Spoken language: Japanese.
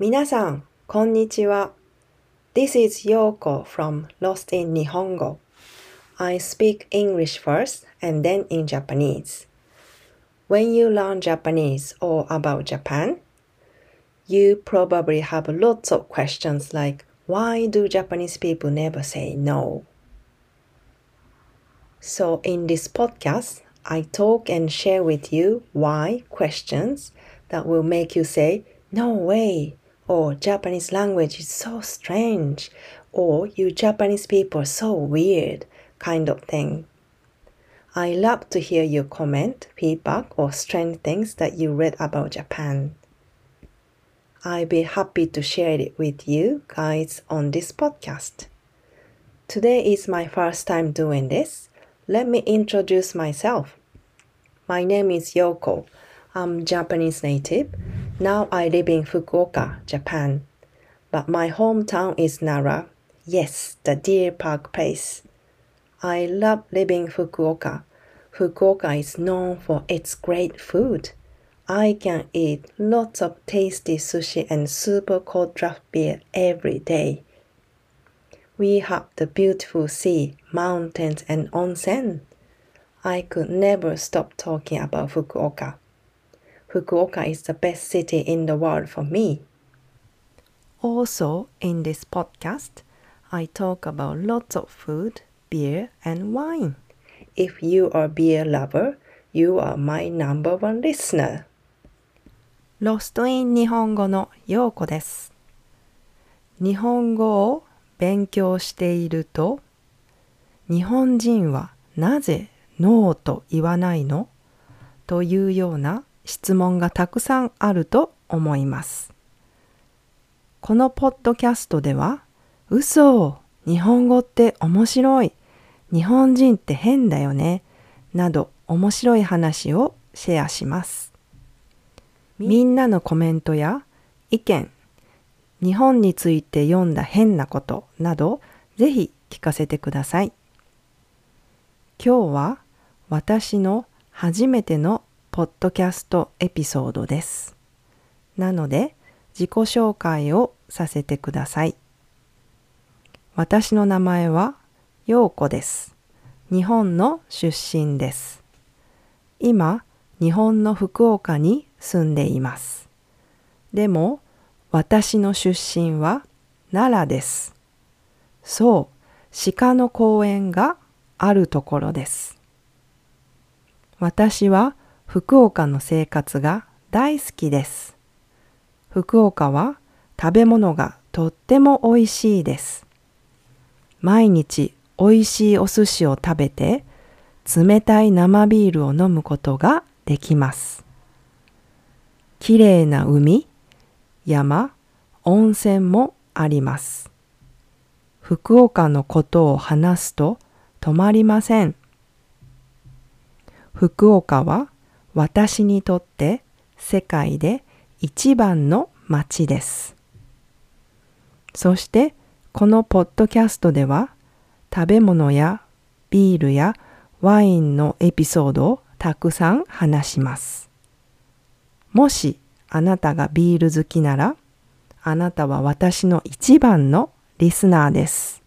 皆さん、こんにちは。This is Yoko from Lost in Nihongo. I speak English first and then in Japanese. When you learn Japanese or about Japan, you probably have lots of questions like why do Japanese people never say no? So, in this podcast, I talk and share with you why questions that will make you say, No way, or Japanese language is so strange, or you Japanese people so weird, kind of thing. I love to hear your comment, feedback, or strange things that you read about Japan. I'll be happy to share it with you guys on this podcast. Today is my first time doing this. Let me introduce myself. My name is Yoko. I'm Japanese native. Now I live in Fukuoka, Japan. But my hometown is Nara. Yes, the deer park place. I love living Fukuoka. Fukuoka is known for its great food. I can eat lots of tasty sushi and super cold draft beer every day We have the beautiful sea, mountains, and onsen. I could never stop talking about Fukuoka. Fukuoka is the best city in the world for me. Also, in this podcast, I talk about lots of food, beer, and wine. If you are a beer lover, you are my number one listener. ロストイン日本語のようこです。日本語を 勉強していると、日本人はなぜノーと言わないの？というような質問がたくさんあると思います。このポッドキャストでは、嘘日本語って面白い日本人って変だよねなど面白い話をシェアします。みんなのコメントや意見、日本について読んだ変なことなどぜひ聞かせてください。今日は私の初めてのポッドキャストエピソードです。なので自己紹介をさせてください。私の名前は陽子です。日本の出身です。今、日本の福岡に住んでいます。でも、私の出身は奈良です。そう、鹿の公園があるところです。私は福岡の生活が大好きです。福岡は食べ物がとっても美味しいです。毎日美味しいお寿司を食べて冷たい生ビールを飲むことができます。きれいな海、山、温泉もあります。福岡のことを話すと止まりません。福岡は私にとって世界で一番の街です。そしてこのポッドキャストでは食べ物やビールやワインのエピソードをたくさん話します。もしあなたがビール好きならあなたは私の一番のリスナーです。